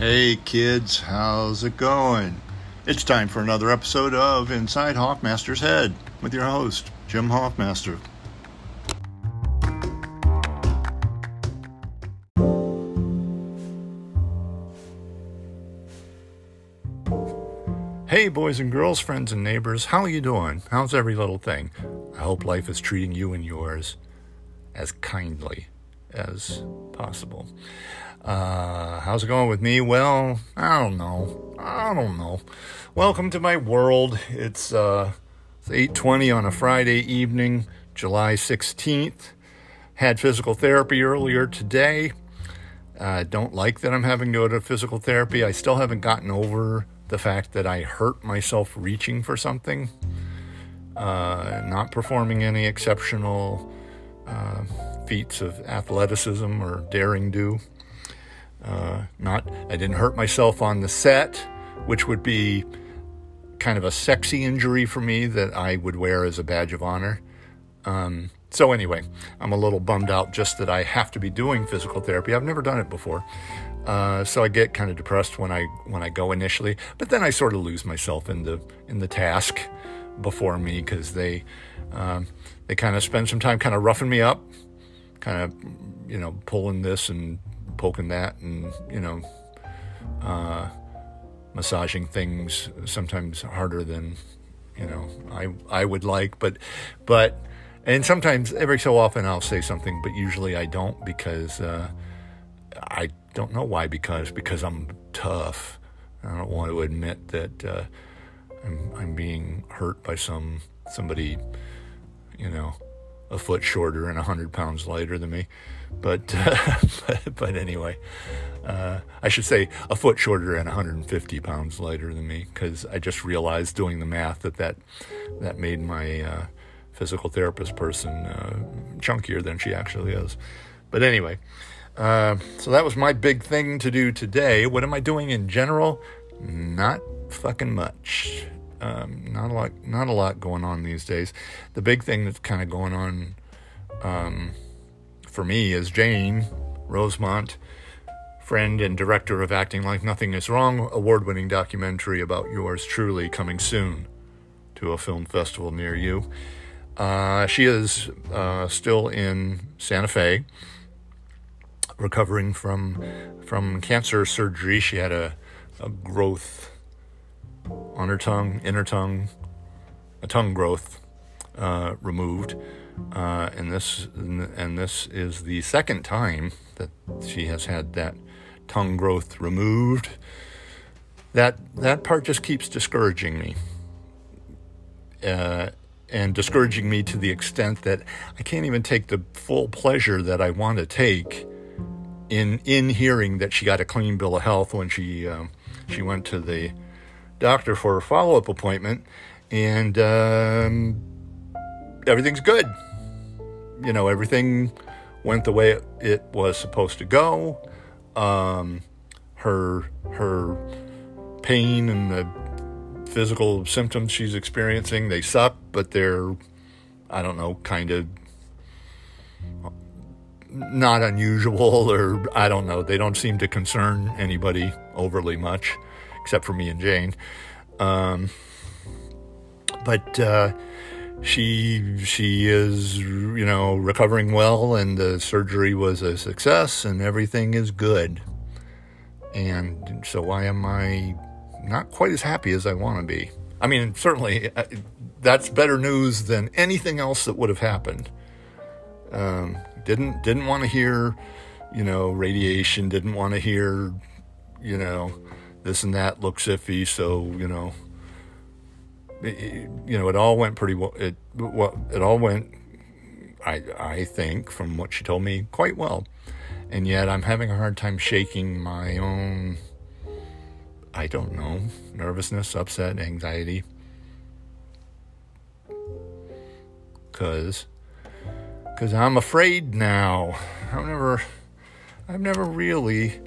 Hey kids, how's it going? It's time for another episode of Inside Hoffmaster's Head with your host, Jim Hoffmaster. Hey boys and girls, friends and neighbors, how are you doing? How's every little thing? I hope life is treating you and yours as kindly as possible. Uh, how's it going with me? Well, I don't know. I don't know. Welcome to my world. It's uh, it's 8:20 on a Friday evening, July 16th. Had physical therapy earlier today. I uh, don't like that I'm having to go to physical therapy. I still haven't gotten over the fact that I hurt myself reaching for something, uh, not performing any exceptional uh, feats of athleticism or daring do. Uh, not, I didn't hurt myself on the set, which would be kind of a sexy injury for me that I would wear as a badge of honor. Um, so anyway, I'm a little bummed out just that I have to be doing physical therapy. I've never done it before, uh, so I get kind of depressed when I when I go initially. But then I sort of lose myself in the in the task before me because they um, they kind of spend some time kind of roughing me up, kind of you know pulling this and poking that and, you know, uh, massaging things sometimes harder than, you know, I, I would like. But, but, and sometimes every so often I'll say something, but usually I don't because uh, I don't know why. Because because I'm tough. I don't want to admit that uh, I'm I'm being hurt by some somebody, you know, a foot shorter and a hundred pounds lighter than me. But, uh, but, anyway, uh, I should say a foot shorter and 150 pounds lighter than me because I just realized doing the math that that, that made my uh, physical therapist person uh, chunkier than she actually is. But anyway, uh, so that was my big thing to do today. What am I doing in general? Not fucking much. Um, not a lot, not a lot going on these days. The big thing that's kind of going on um, for me is Jane Rosemont, friend and director of Acting Like Nothing Is Wrong, award-winning documentary about yours truly, coming soon to a film festival near you. Uh, she is uh, still in Santa Fe, recovering from from cancer surgery. She had a, a growth on her tongue, inner tongue, a tongue growth uh, removed, uh, and this and this is the second time that she has had that tongue growth removed. That that part just keeps discouraging me, uh, and discouraging me to the extent that I can't even take the full pleasure that I want to take in in hearing that she got a clean bill of health when she uh, she went to the doctor for a follow up appointment, and um, everything's good. You know, everything went the way it, was supposed to go. Um, her her pain and the physical symptoms she's experiencing they suck, but they're I don't know, kind of not unusual or I don't know. They don't seem to concern anybody overly much except for me and Jane. Um, but uh, she she is you know recovering well, and the surgery was a success, and everything is good. And so why am I not quite as happy as I want to be? I mean, certainly uh, that's better news than anything else that would have happened. Um, didn't didn't want to hear, you know, radiation. Didn't want to hear, you know, this and that looks iffy. So you know, you know, it all went pretty well. It well, it all went, I I think, from what she told me, quite well. And yet, I'm having a hard time shaking my own. I don't know, nervousness, upset, anxiety. Cause, cause I'm afraid now. I've never, I've never really,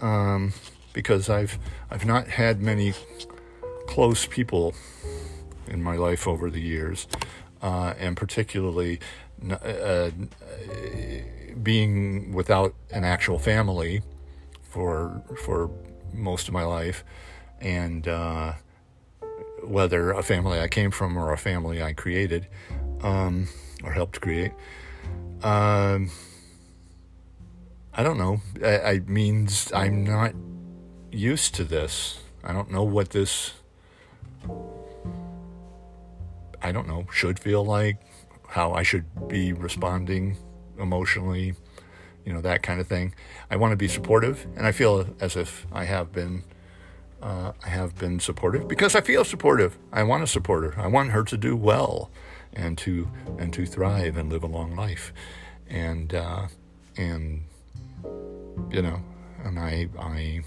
um, because I've I've not had many close people in my life over the years, uh, and particularly uh, uh, being without an actual family for for most of my life, and uh, whether a family I came from or a family I created um, or helped create. Um, I don't know. I, I means I'm not used to this. I don't know what this. I don't know. Should feel like how I should be responding emotionally, you know, that kind of thing. I want to be supportive, and I feel as if I have been. Uh, I have been supportive because I feel supportive. I want to support her. I want her to do well, and to and to thrive and live a long life, and uh, and you know, and I I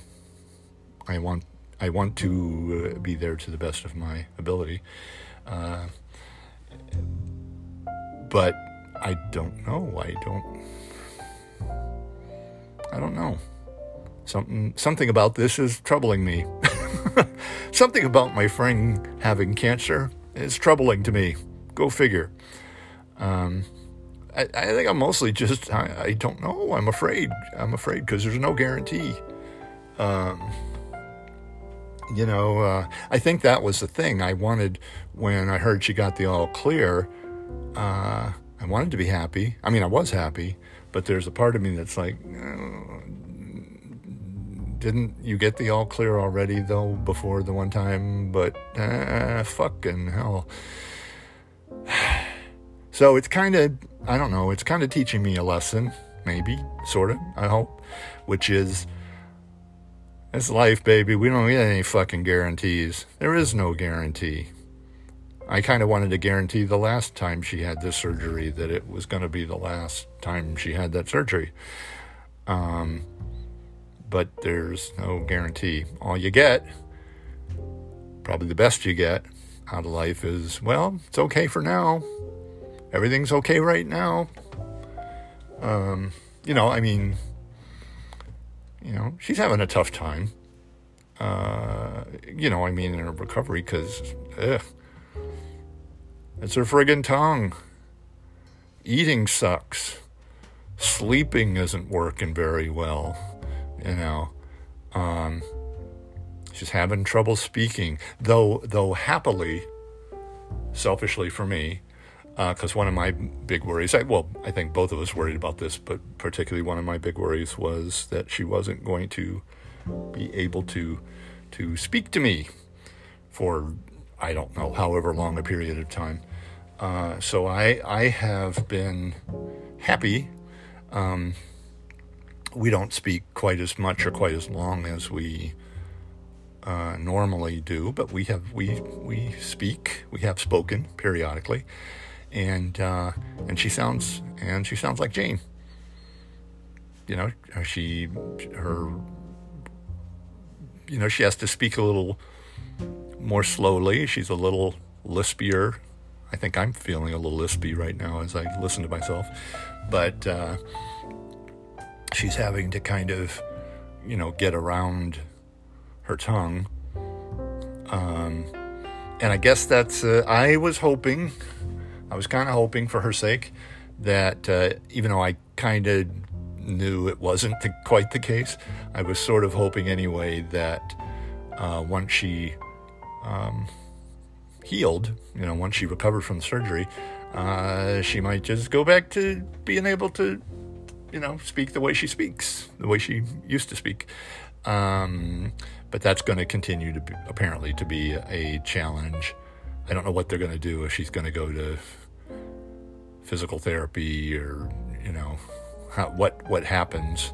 I want I want to be there to the best of my ability. Uh, but I don't know. I don't. I don't know. Something something about this is troubling me. something about my friend having cancer is troubling to me. Go figure. Um, I, I, think I'm mostly just I, I, don't know. I'm afraid. I'm afraid because there's no guarantee. Um, you know, uh, I think that was the thing I wanted when I heard she got the all clear. Uh, I wanted to be happy. I mean, I was happy, but there's a part of me that's like, oh, didn't you get the all clear already though before the one time? But uh, fucking hell. So it's kind of, I don't know, it's kind of teaching me a lesson, maybe, sort of, I hope, which is it's life, baby. We don't get any fucking guarantees. There is no guarantee. I kind of wanted to guarantee the last time she had this surgery that it was going to be the last time she had that surgery. Um, but there's no guarantee. All you get, probably the best you get out of life is, well, it's okay for now. Everything's okay right now. Um, you know, I mean, you know, she's having a tough time. Uh, you know, I mean, in her recovery, because, it's her friggin' tongue. Eating sucks. Sleeping isn't working very well. You know, um, she's having trouble speaking. Though, though happily, selfishly for me, because uh, one of my big worries, I, well, I think both of us worried about this, but particularly one of my big worries was that she wasn't going to be able to to speak to me for I don't know however long a period of time. Uh, so I I have been happy. Um, we don't speak quite as much or quite as long as we uh, normally do, but we have we we speak. We have spoken periodically, and uh, and she sounds and she sounds like Jane. You know, she her you know she has to speak a little more slowly. She's a little lispier I think I'm feeling a little lispy right now as I listen to myself. But uh, she's having to kind of, you know, get around her tongue. Um, and I guess that's, uh, I was hoping, I was kind of hoping for her sake that uh, even though I kind of knew it wasn't the, quite the case, I was sort of hoping anyway that uh, once she, um, healed, you know, once she recovered from the surgery, uh, she might just go back to being able to, you know, speak the way she speaks, the way she used to speak. Um, but that's going to continue to be, apparently to be a challenge. I don't know what they're going to do if she's going to go to physical therapy or you know what what happens.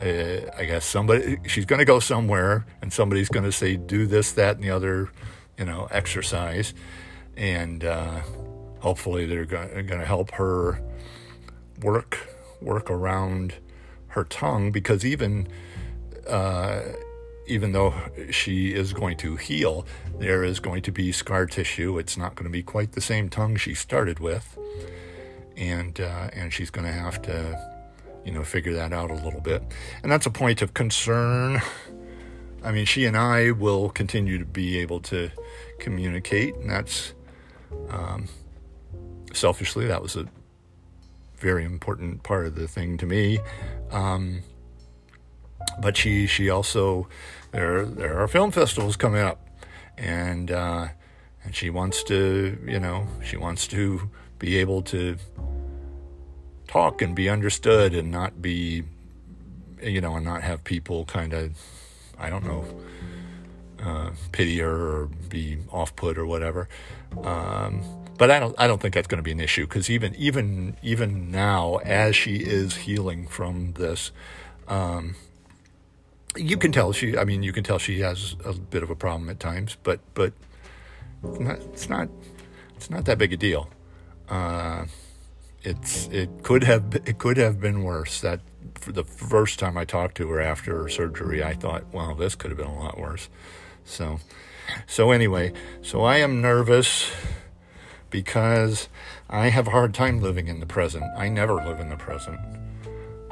Uh, I guess somebody she's going to go somewhere and somebody's going to say do this, that, and the other you know, exercise, and uh, hopefully they're going to help her work work around her tongue because even uh, even though she is going to heal, there is going to be scar tissue. It's not going to be quite the same tongue she started with, and uh, and she's going to have to, you know, figure that out a little bit. And that's a point of concern. I mean, she and I will continue to be able to communicate, and that's um, selfishly that was a very important part of the thing to me. Um, but she she also there there are film festivals coming up, and uh, and she wants to you know she wants to be able to talk and be understood and not be you know and not have people kind of I don't know uh, pity her or be off put or whatever. Um, but I don't I don't think that's going to be an issue because even even even now as she is healing from this. Um, you can tell she i mean you can tell she has a bit of a problem at times but but it's not it's not, it's not that big a deal uh, it's it could have it could have been worse that for the first time i talked to her after her surgery i thought well this could have been a lot worse so so anyway so i am nervous because i have a hard time living in the present i never live in the present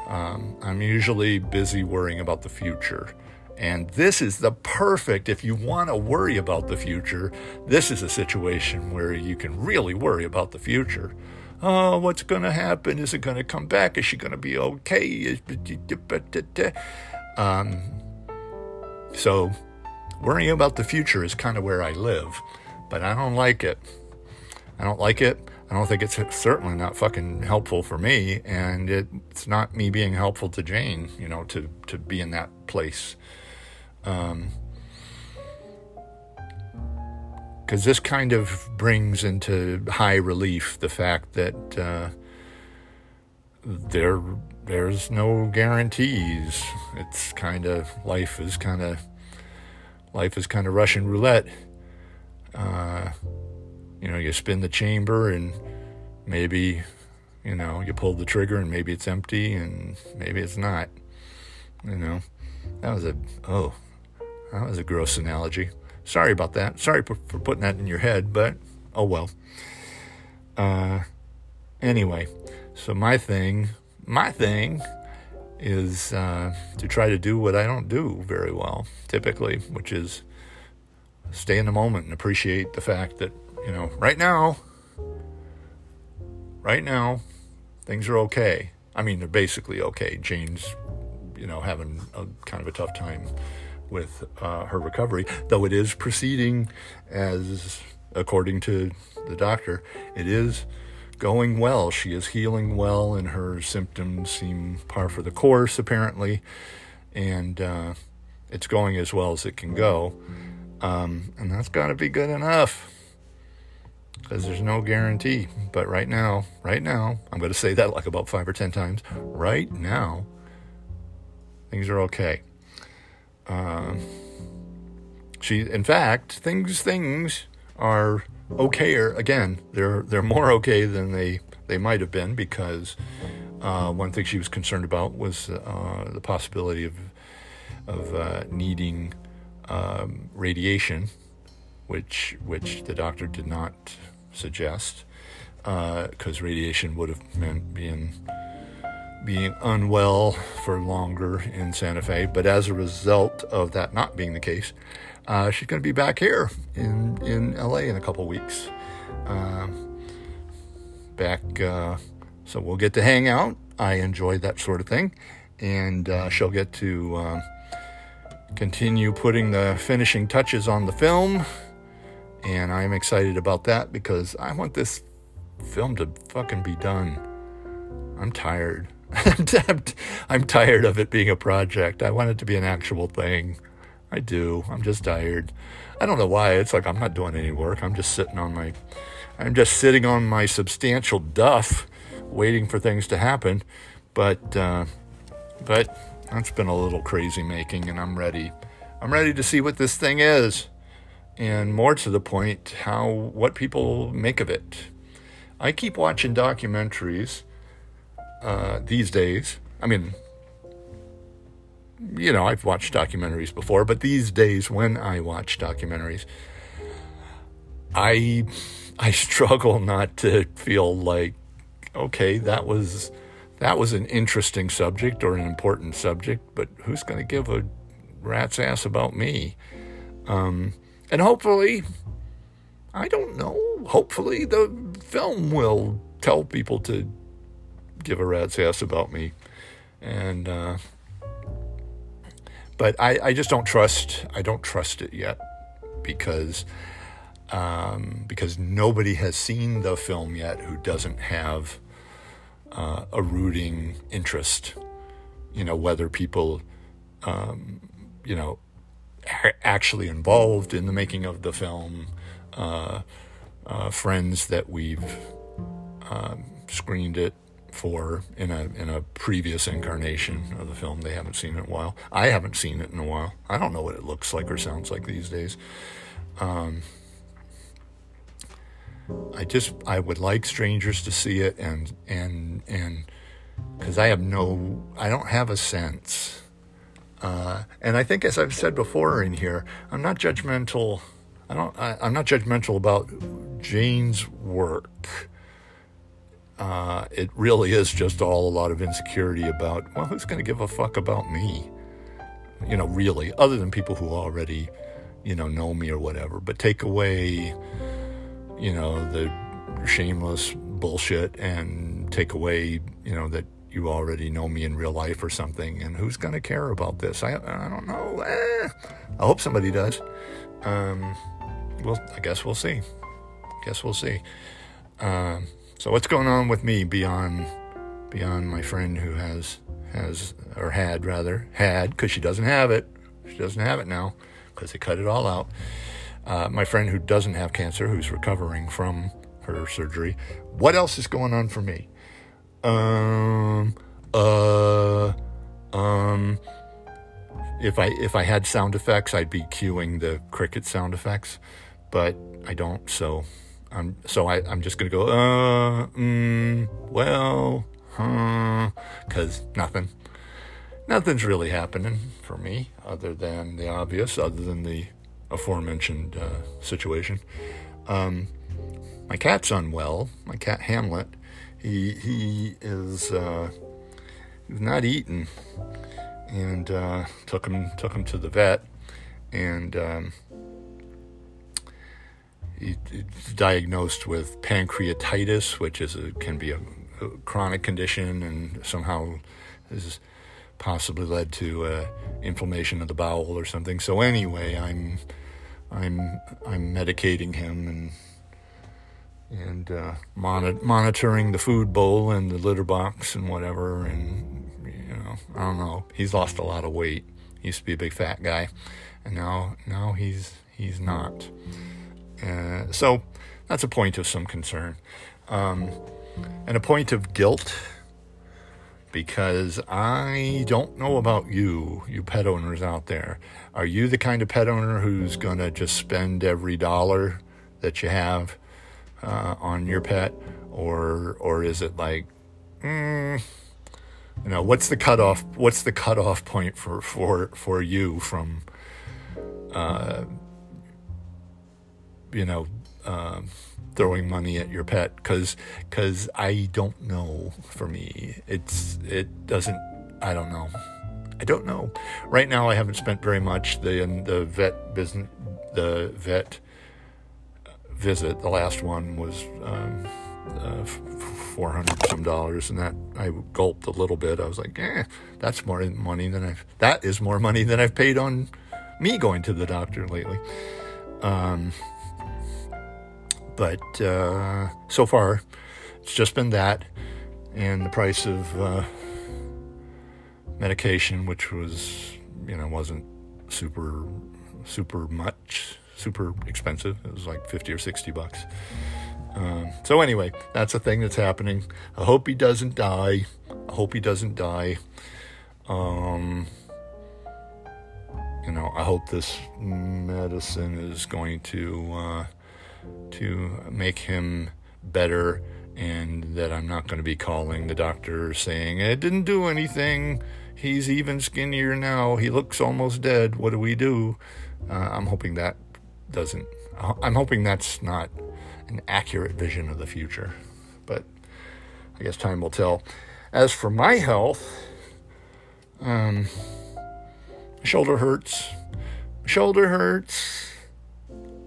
um, I'm usually busy worrying about the future. And this is the perfect, if you want to worry about the future, this is a situation where you can really worry about the future. Oh, what's going to happen? Is it going to come back? Is she going to be okay? Um, so, worrying about the future is kind of where I live, but I don't like it. I don't like it. I don't think it's certainly not fucking helpful for me, and it, it's not me being helpful to Jane, you know, to to be in that place. Um, because this kind of brings into high relief the fact that uh, there there's no guarantees. It's kind of life is kind of life is kind of Russian roulette. Uh, you know, you spin the chamber and maybe, you know, you pull the trigger and maybe it's empty and maybe it's not. You know, that was a, oh, that was a gross analogy. Sorry about that. Sorry for, for putting that in your head, but oh well. Uh, anyway, so my thing, my thing is uh, to try to do what I don't do very well, typically, which is stay in the moment and appreciate the fact that you know, right now, right now, things are okay. I mean, they're basically okay. Jane's, you know, having a kind of a tough time with uh, her recovery, though it is proceeding as, according to the doctor, it is going well. She is healing well, and her symptoms seem par for the course, apparently, and uh, it's going as well as it can go. Um, and that's got to be good enough because there's no guarantee. But right now, right now, I'm going to say that like about five or ten times. Right now, things are okay. Um, she, in fact, things things are okayer. Again, they're they're more okay than they they might have been because uh, one thing she was concerned about was uh, the possibility of of uh, needing um, radiation, which which the doctor did not suggest, because uh, radiation would have meant being being unwell for longer in Santa Fe. But as a result of that not being the case, uh, she's going to be back here in in LA in a couple weeks. Um, back, uh, so we'll get to hang out. I enjoy that sort of thing, and uh, she'll get to um, continue putting the finishing touches on the film and I'm excited about that because I want this film to fucking be done. I'm tired. I'm tired of it being a project. I want it to be an actual thing. I do. I'm just tired. I don't know why. It's like I'm not doing any work. I'm just sitting on my I'm just sitting on my substantial duff waiting for things to happen. But uh, but that's been a little crazy making and I'm ready. I'm ready to see what this thing is and more to the point, how what people make of it. I keep watching documentaries uh, these days. I mean, you know, I've watched documentaries before, but these days, when I watch documentaries, I I struggle not to feel like, okay, that was that was an interesting subject or an important subject, but who's going to give a rat's ass about me? Um, and hopefully, I don't know, hopefully the film will tell people to give a rat's ass about me. And, uh, but I, I just don't trust. I don't trust it yet because um, because nobody has seen the film yet who doesn't have uh, a rooting interest. You know whether people, um, you know, actually involved in the making of the film, uh, uh, friends that we've um, screened it for in a in a previous incarnation of the film. They haven't seen it in a while. I haven't seen it in a while. I don't know what it looks like or sounds like these days. Um, I just I would like strangers to see it and and and because I have no I don't have a sense. Uh, and I think, as I've said before in here, I'm not judgmental. I don't. I, I'm not judgmental about Jane's work. Uh, it really is just all a lot of insecurity about, well, who's going to give a fuck about me? You know, really, other than people who already, you know, know me or whatever. But take away, you know, the shameless bullshit and take away, you know, that you already know me in real life or something. And who's going to care about this? I, I don't know. Eh, I hope somebody does. Um, well, I guess we'll see. I Guess we'll see. Um, so what's going on with me beyond beyond my friend who has has or had rather had because she doesn't have it. She doesn't have it now because they cut it all out. Uh, my friend who doesn't have cancer, who's recovering from her surgery. What else is going on for me? Um, uh, um. If I if I had sound effects, I'd be cueing the cricket sound effects, but I don't. So I'm so I, I'm just gonna go, uh, mm, well, huh, because nothing, nothing's really happening for me other than the obvious, other than the aforementioned uh, situation. Um, my cat's unwell. My cat Hamlet, he he is uh, not eating, and uh, took him took him to the vet, and. Um, he's diagnosed with pancreatitis, which is a, can be a, a, chronic condition and somehow has possibly led to uh, inflammation of the bowel or something. So anyway, I'm I'm I'm medicating him and and uh, mon- monitoring the food bowl and the litter box and whatever. And you know, I don't know. He's lost a lot of weight. He used to be a big fat guy, and now now he's he's not. Uh, so that's a point of some concern. Um, and a point of guilt because I don't know about you, you pet owners out there. Are you the kind of pet owner who's going to just spend every dollar that you have uh, on your pet? Or, or is it like, mm, you know, what's the cutoff? What's the cutoff point for, for, for you from, uh, you know, um, throwing money at your pet because because I don't know. For me, it's it doesn't. I don't know. I don't know. Right now, I haven't spent very much. The the vet business, the vet visit, the last one was um, uh, four hundred some dollars, and that I gulped a little bit. I was like, eh, that's more money than I've. That is more money than I've paid on me going to the doctor lately. Um, but uh, so far, it's just been that and the price of uh, medication, which was, you know, wasn't super, super much, super expensive. It was like 50 or 60 bucks. Um, so, anyway, that's a thing that's happening. I hope he doesn't die. I hope he doesn't die. Um, you know, I hope this medicine is going to. Uh, to make him better and that I'm not going to be calling the doctor saying it didn't do anything. He's even skinnier now. He looks almost dead. What do we do? Uh, I'm hoping that doesn't. I'm hoping that's not an accurate vision of the future, but I guess time will tell. As for my health, um, shoulder hurts. Shoulder hurts.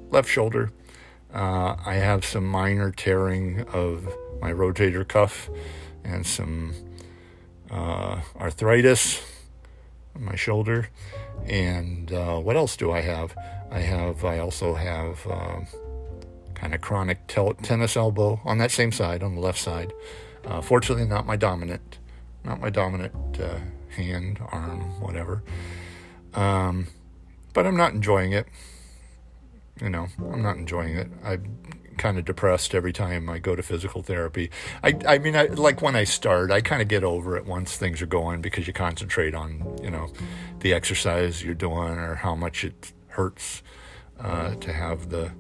Left shoulder. Uh, I have some minor tearing of my rotator cuff and some uh, arthritis on my shoulder. And uh, what else do I have? I have, I also have uh, kind of chronic tel- tennis elbow on that same side, on the left side. Uh, fortunately, not my dominant, not my dominant uh, hand, arm, whatever. Um, but I'm not enjoying it. You know, I'm not enjoying it. I'm kind of depressed every time I go to physical therapy. I, I mean, I, like when I start, I kind of get over it once things are going because you concentrate on, you know, the exercise you're doing or how much it hurts uh, to have the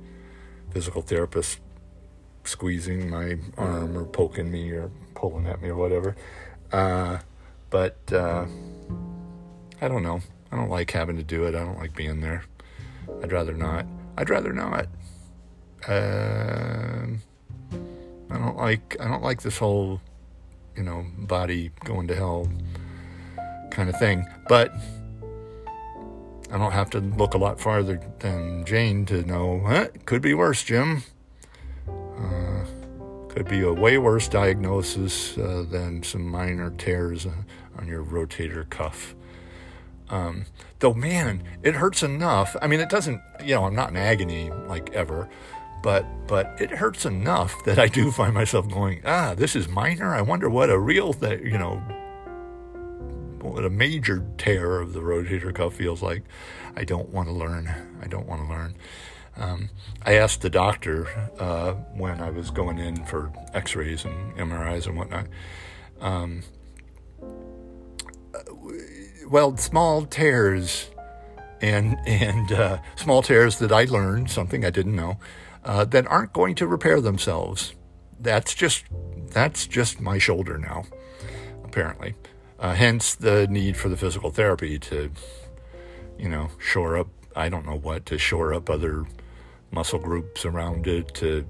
physical therapist squeezing my arm or poking me or pulling at me or whatever. Uh, but uh, I don't know. I don't like having to do it. I don't like being there. I'd rather not. I'd rather not. Uh, I don't like. I don't like this whole, you know, body going to hell kind of thing. But I don't have to look a lot farther than Jane to know. Huh, could be worse, Jim. Uh, could be a way worse diagnosis uh, than some minor tears on your rotator cuff. Um, though, man, it hurts enough. I mean, it doesn't, you know, I'm not in agony like ever, but but it hurts enough that I do find myself going, ah, this is minor. I wonder what a real thing, you know, what a major tear of the rotator cuff feels like. I don't want to learn. I don't want to learn. Um, I asked the doctor uh, when I was going in for X-rays and MRIs and whatnot. Um, well, small tears and and uh, small tears that I learned something I didn't know uh, that aren't going to repair themselves. That's just that's just my shoulder now, apparently. Uh, hence the need for the physical therapy to, you know, shore up. I don't know what to shore up other muscle groups around it. To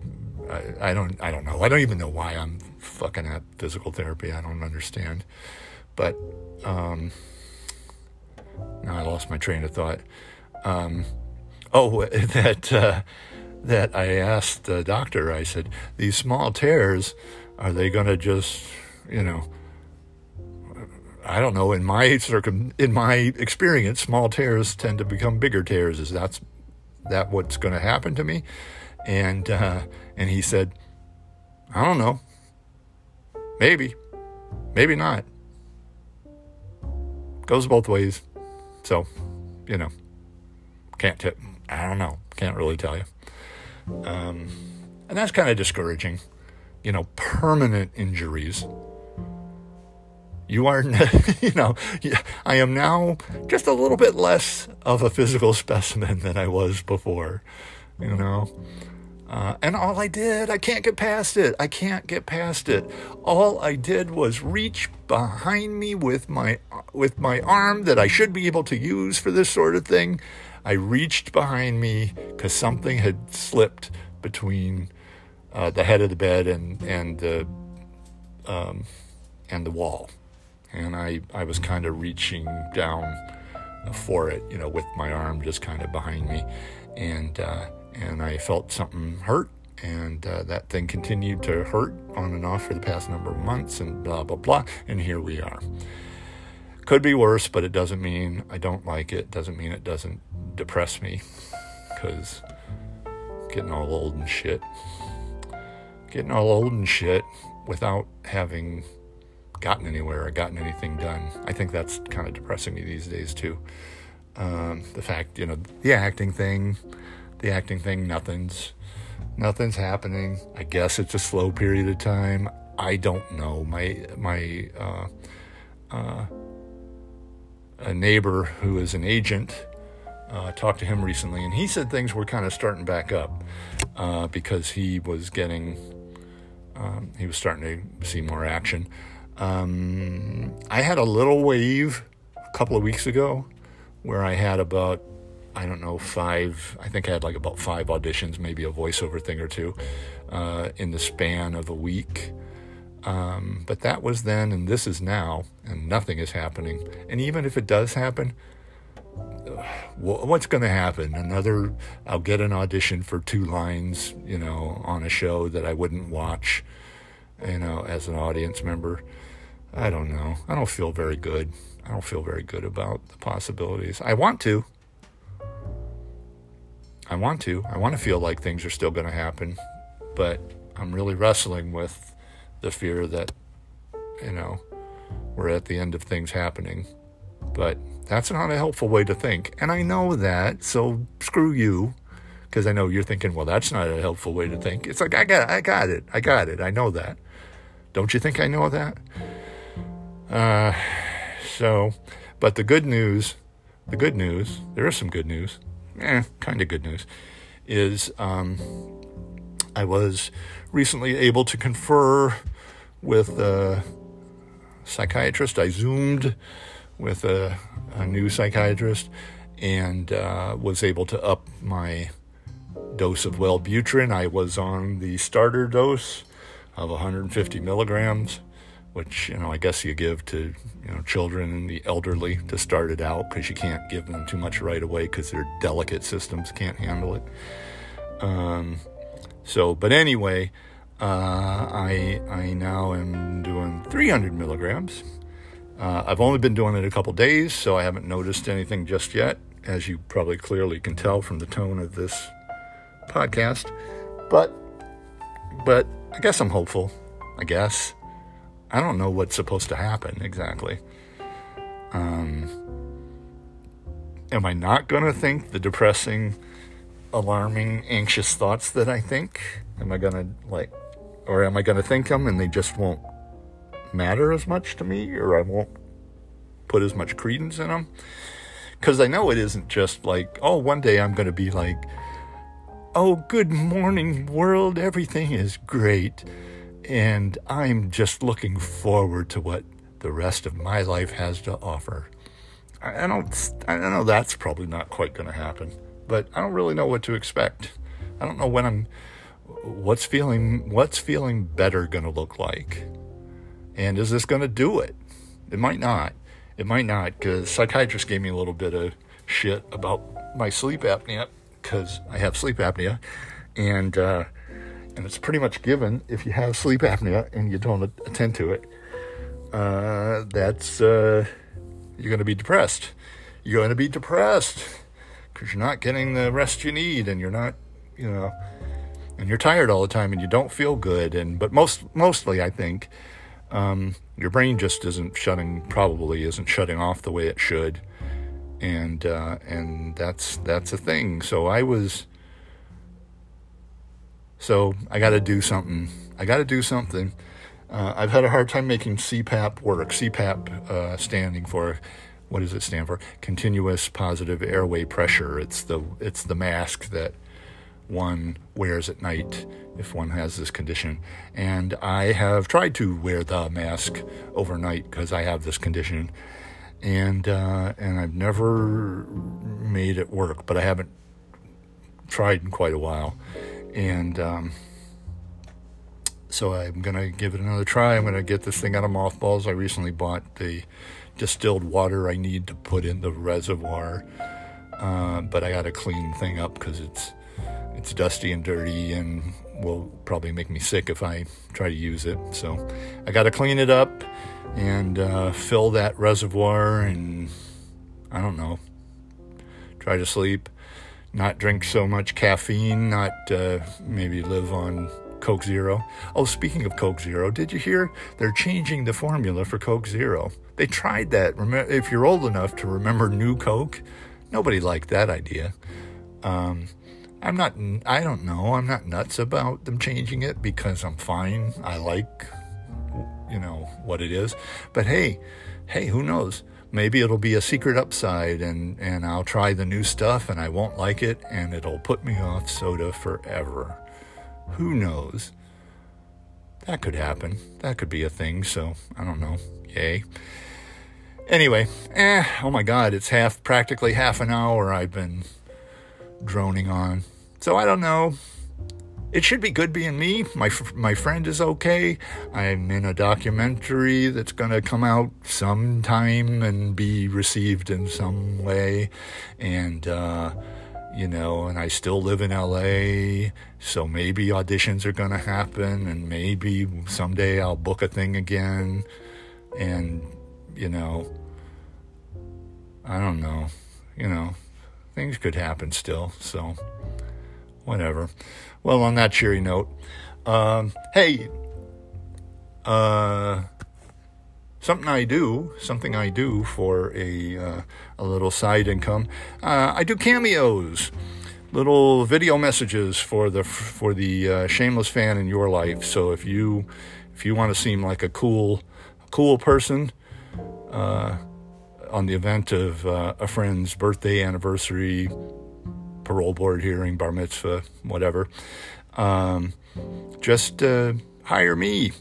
I, I don't I don't know. I don't even know why I'm fucking at physical therapy. I don't understand. But um, I lost my train of thought. Um, oh, that uh, that I asked the doctor. I said, "These small tears, are they going to just, you know?" I don't know. In my circum, in my experience, small tears tend to become bigger tears. Is that's that what's going to happen to me? And uh, and he said, "I don't know. Maybe, maybe not. Goes both ways." So, you know, can't tip. I don't know. Can't really tell you. Um, and that's kind of discouraging. You know, permanent injuries. You are, you know, I am now just a little bit less of a physical specimen than I was before. You know, uh, and all I did, I can't get past it. I can't get past it. All I did was reach behind me with my with my arm that I should be able to use for this sort of thing. I reached behind me because something had slipped between uh, the head of the bed and and the um, and the wall, and I I was kind of reaching down for it, you know, with my arm just kind of behind me, and. Uh, and I felt something hurt, and uh, that thing continued to hurt on and off for the past number of months, and blah, blah, blah, and here we are. Could be worse, but it doesn't mean I don't like it, doesn't mean it doesn't depress me, because getting all old and shit. Getting all old and shit without having gotten anywhere or gotten anything done. I think that's kind of depressing me these days, too. Um, the fact, you know, the acting thing, the acting thing, nothing's nothing's happening. I guess it's a slow period of time. I don't know. My my uh, uh, a neighbor who is an agent uh, talked to him recently, and he said things were kind of starting back up uh, because he was getting um, he was starting to see more action. Um, I had a little wave a couple of weeks ago where I had about I don't know, five, I think I had like about five auditions, maybe a voiceover thing or two uh, in the span of a week. Um, but that was then, and this is now, and nothing is happening. And even if it does happen, what's going to happen? Another, I'll get an audition for two lines, you know, on a show that I wouldn't watch, you know, as an audience member. I don't know. I don't feel very good. I don't feel very good about the possibilities. I want to. I want to. I want to feel like things are still going to happen, but I'm really wrestling with the fear that, you know, we're at the end of things happening. But that's not a helpful way to think. And I know that, so screw you. Because I know you're thinking, well, that's not a helpful way to think. It's like I got, I got it, I got it, I know that. Don't you think I know that? Uh, so, but the good news, the good news, there is some good news, eh, kind of good news, is um, I was recently able to confer with a psychiatrist. I Zoomed with a, a new psychiatrist and uh, was able to up my dose of Wellbutrin. I was on the starter dose of 150 milligrams, which you know I guess you give to you know children and the elderly to start it out because you can't give them too much right away because their delicate systems can't handle it. Um, so, but anyway, uh, I I now am doing 300 milligrams. Uh, I've only been doing it a couple days, so I haven't noticed anything just yet, as you probably clearly can tell from the tone of this podcast. But, but I guess I'm hopeful. I guess I don't know what's supposed to happen exactly. Um, am I not going to think the depressing, alarming, anxious thoughts that I think? Am I going to like, or am I going to think them and they just won't matter as much to me, or I won't put as much credence in them? Because I know it isn't just like, oh, one day I'm going to be like Oh, good morning, world. Everything is great. And I'm just looking forward to what the rest of my life has to offer. I don't, I know that's probably not quite going to happen, but I don't really know what to expect. I don't know when I'm, what's feeling, what's feeling better going to look like. And is this going to do it? It might not. It might not because psychiatrist gave me a little bit of shit about my sleep apnea because I have sleep apnea, and uh, and it's pretty much given if you have sleep apnea and you don't attend to it, uh, that's uh, you're going to be depressed. You're going to be depressed because you're not getting the rest you need, and you're not, you know, and you're tired all the time, and you don't feel good. And but most mostly, I think. Um, your brain just isn't shutting, probably isn't shutting off the way it should and uh, and that's that's a thing. So I was. So I got to do something. I got to do something. Uh, I've had a hard time making CPAP work. CPAP uh, standing for what does it stand for? Continuous positive airway pressure. It's the it's the mask that one wears at night if one has this condition. And I have tried to wear the mask overnight because I have this condition and uh, and I've never made it work, but I haven't tried in quite a while, and um, so I'm gonna give it another try. I'm gonna get this thing out of mothballs. I recently bought the distilled water I need to put in the reservoir, uh, but I got to clean the thing up because it's it's dusty and dirty and will probably make me sick if I try to use it. So I got to clean it up and uh, fill that reservoir and I don't know, try to sleep, not drink so much caffeine, not uh, maybe live on Coke Zero. Oh, speaking of Coke Zero, did you hear they're changing the formula for Coke Zero? They tried that. If you're old enough to remember New Coke, nobody liked that idea. Um, I'm not, I don't know, I'm not nuts about them changing it because I'm fine. I like you know what it is. But hey, hey, who knows? Maybe it'll be a secret upside, and and I'll try the new stuff, and I won't like it, and it'll put me off soda forever. Who knows? That could happen. That could be a thing. So I don't know. Yay. Anyway, eh, oh my God, it's half, practically half an hour I've been droning on. So I don't know it should be good being me. My my friend is okay. I'm in a documentary that's going to come out sometime and be received in some way, and uh, you know, and I still live in LA, so maybe auditions are going to happen, and maybe someday I'll book a thing again. and you know, I don't know, you know, things could happen still. So, whatever. Well, on that cheery note, um, hey, uh, something I do, something I do for a uh, a little side income. Uh, I do cameos, little video messages for the for the uh, shameless fan in your life. So if you if you want to seem like a cool cool person uh, on the event of uh, a friend's birthday, anniversary, parole board hearing, bar mitzvah, whatever, um, just uh, hire me,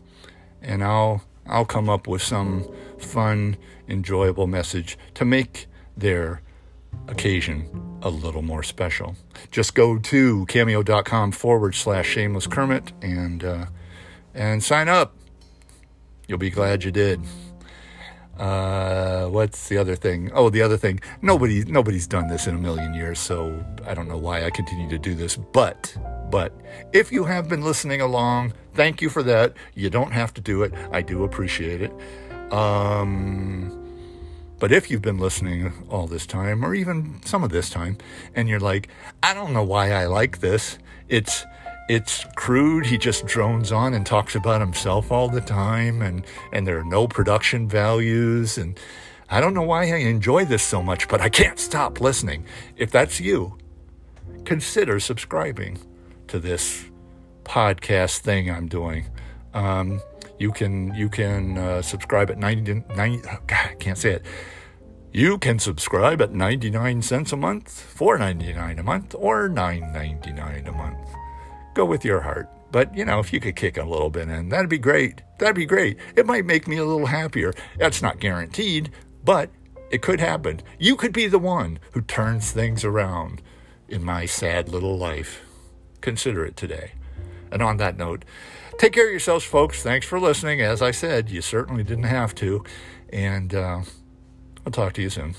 and I'll I'll come up with some fun, enjoyable message to make their occasion a little more special. Just go to cameo.com forward slash shameless Kermit and uh, and sign up. You'll be glad you did. Uh, what's the other thing? Oh, the other thing. Nobody, nobody's done this in a million years, so I don't know why I continue to do this. But, but if you have been listening along, thank you for that. You don't have to do it. I do appreciate it. Um, but if you've been listening all this time, or even some of this time, and you're like, I don't know why I like this. It's it's crude. He just drones on and talks about himself all the time, and, and there are no production values. And I don't know why I enjoy this so much, but I can't stop listening. If that's you, consider subscribing to this podcast thing I'm doing. Um, you can you can uh, subscribe at 90, 90 oh God, I can't say it. You can subscribe at 99 cents a month, 4.99 a month, or 9.99 a month go with your heart. But, you know, if you could kick a little bit in, that'd be great. That'd be great. It might make me a little happier. That's not guaranteed, but it could happen. You could be the one who turns things around in my sad little life. Consider it today. And on that note, take care of yourselves, folks. Thanks for listening. As I said, you certainly didn't have to. And uh, I'll talk to you soon.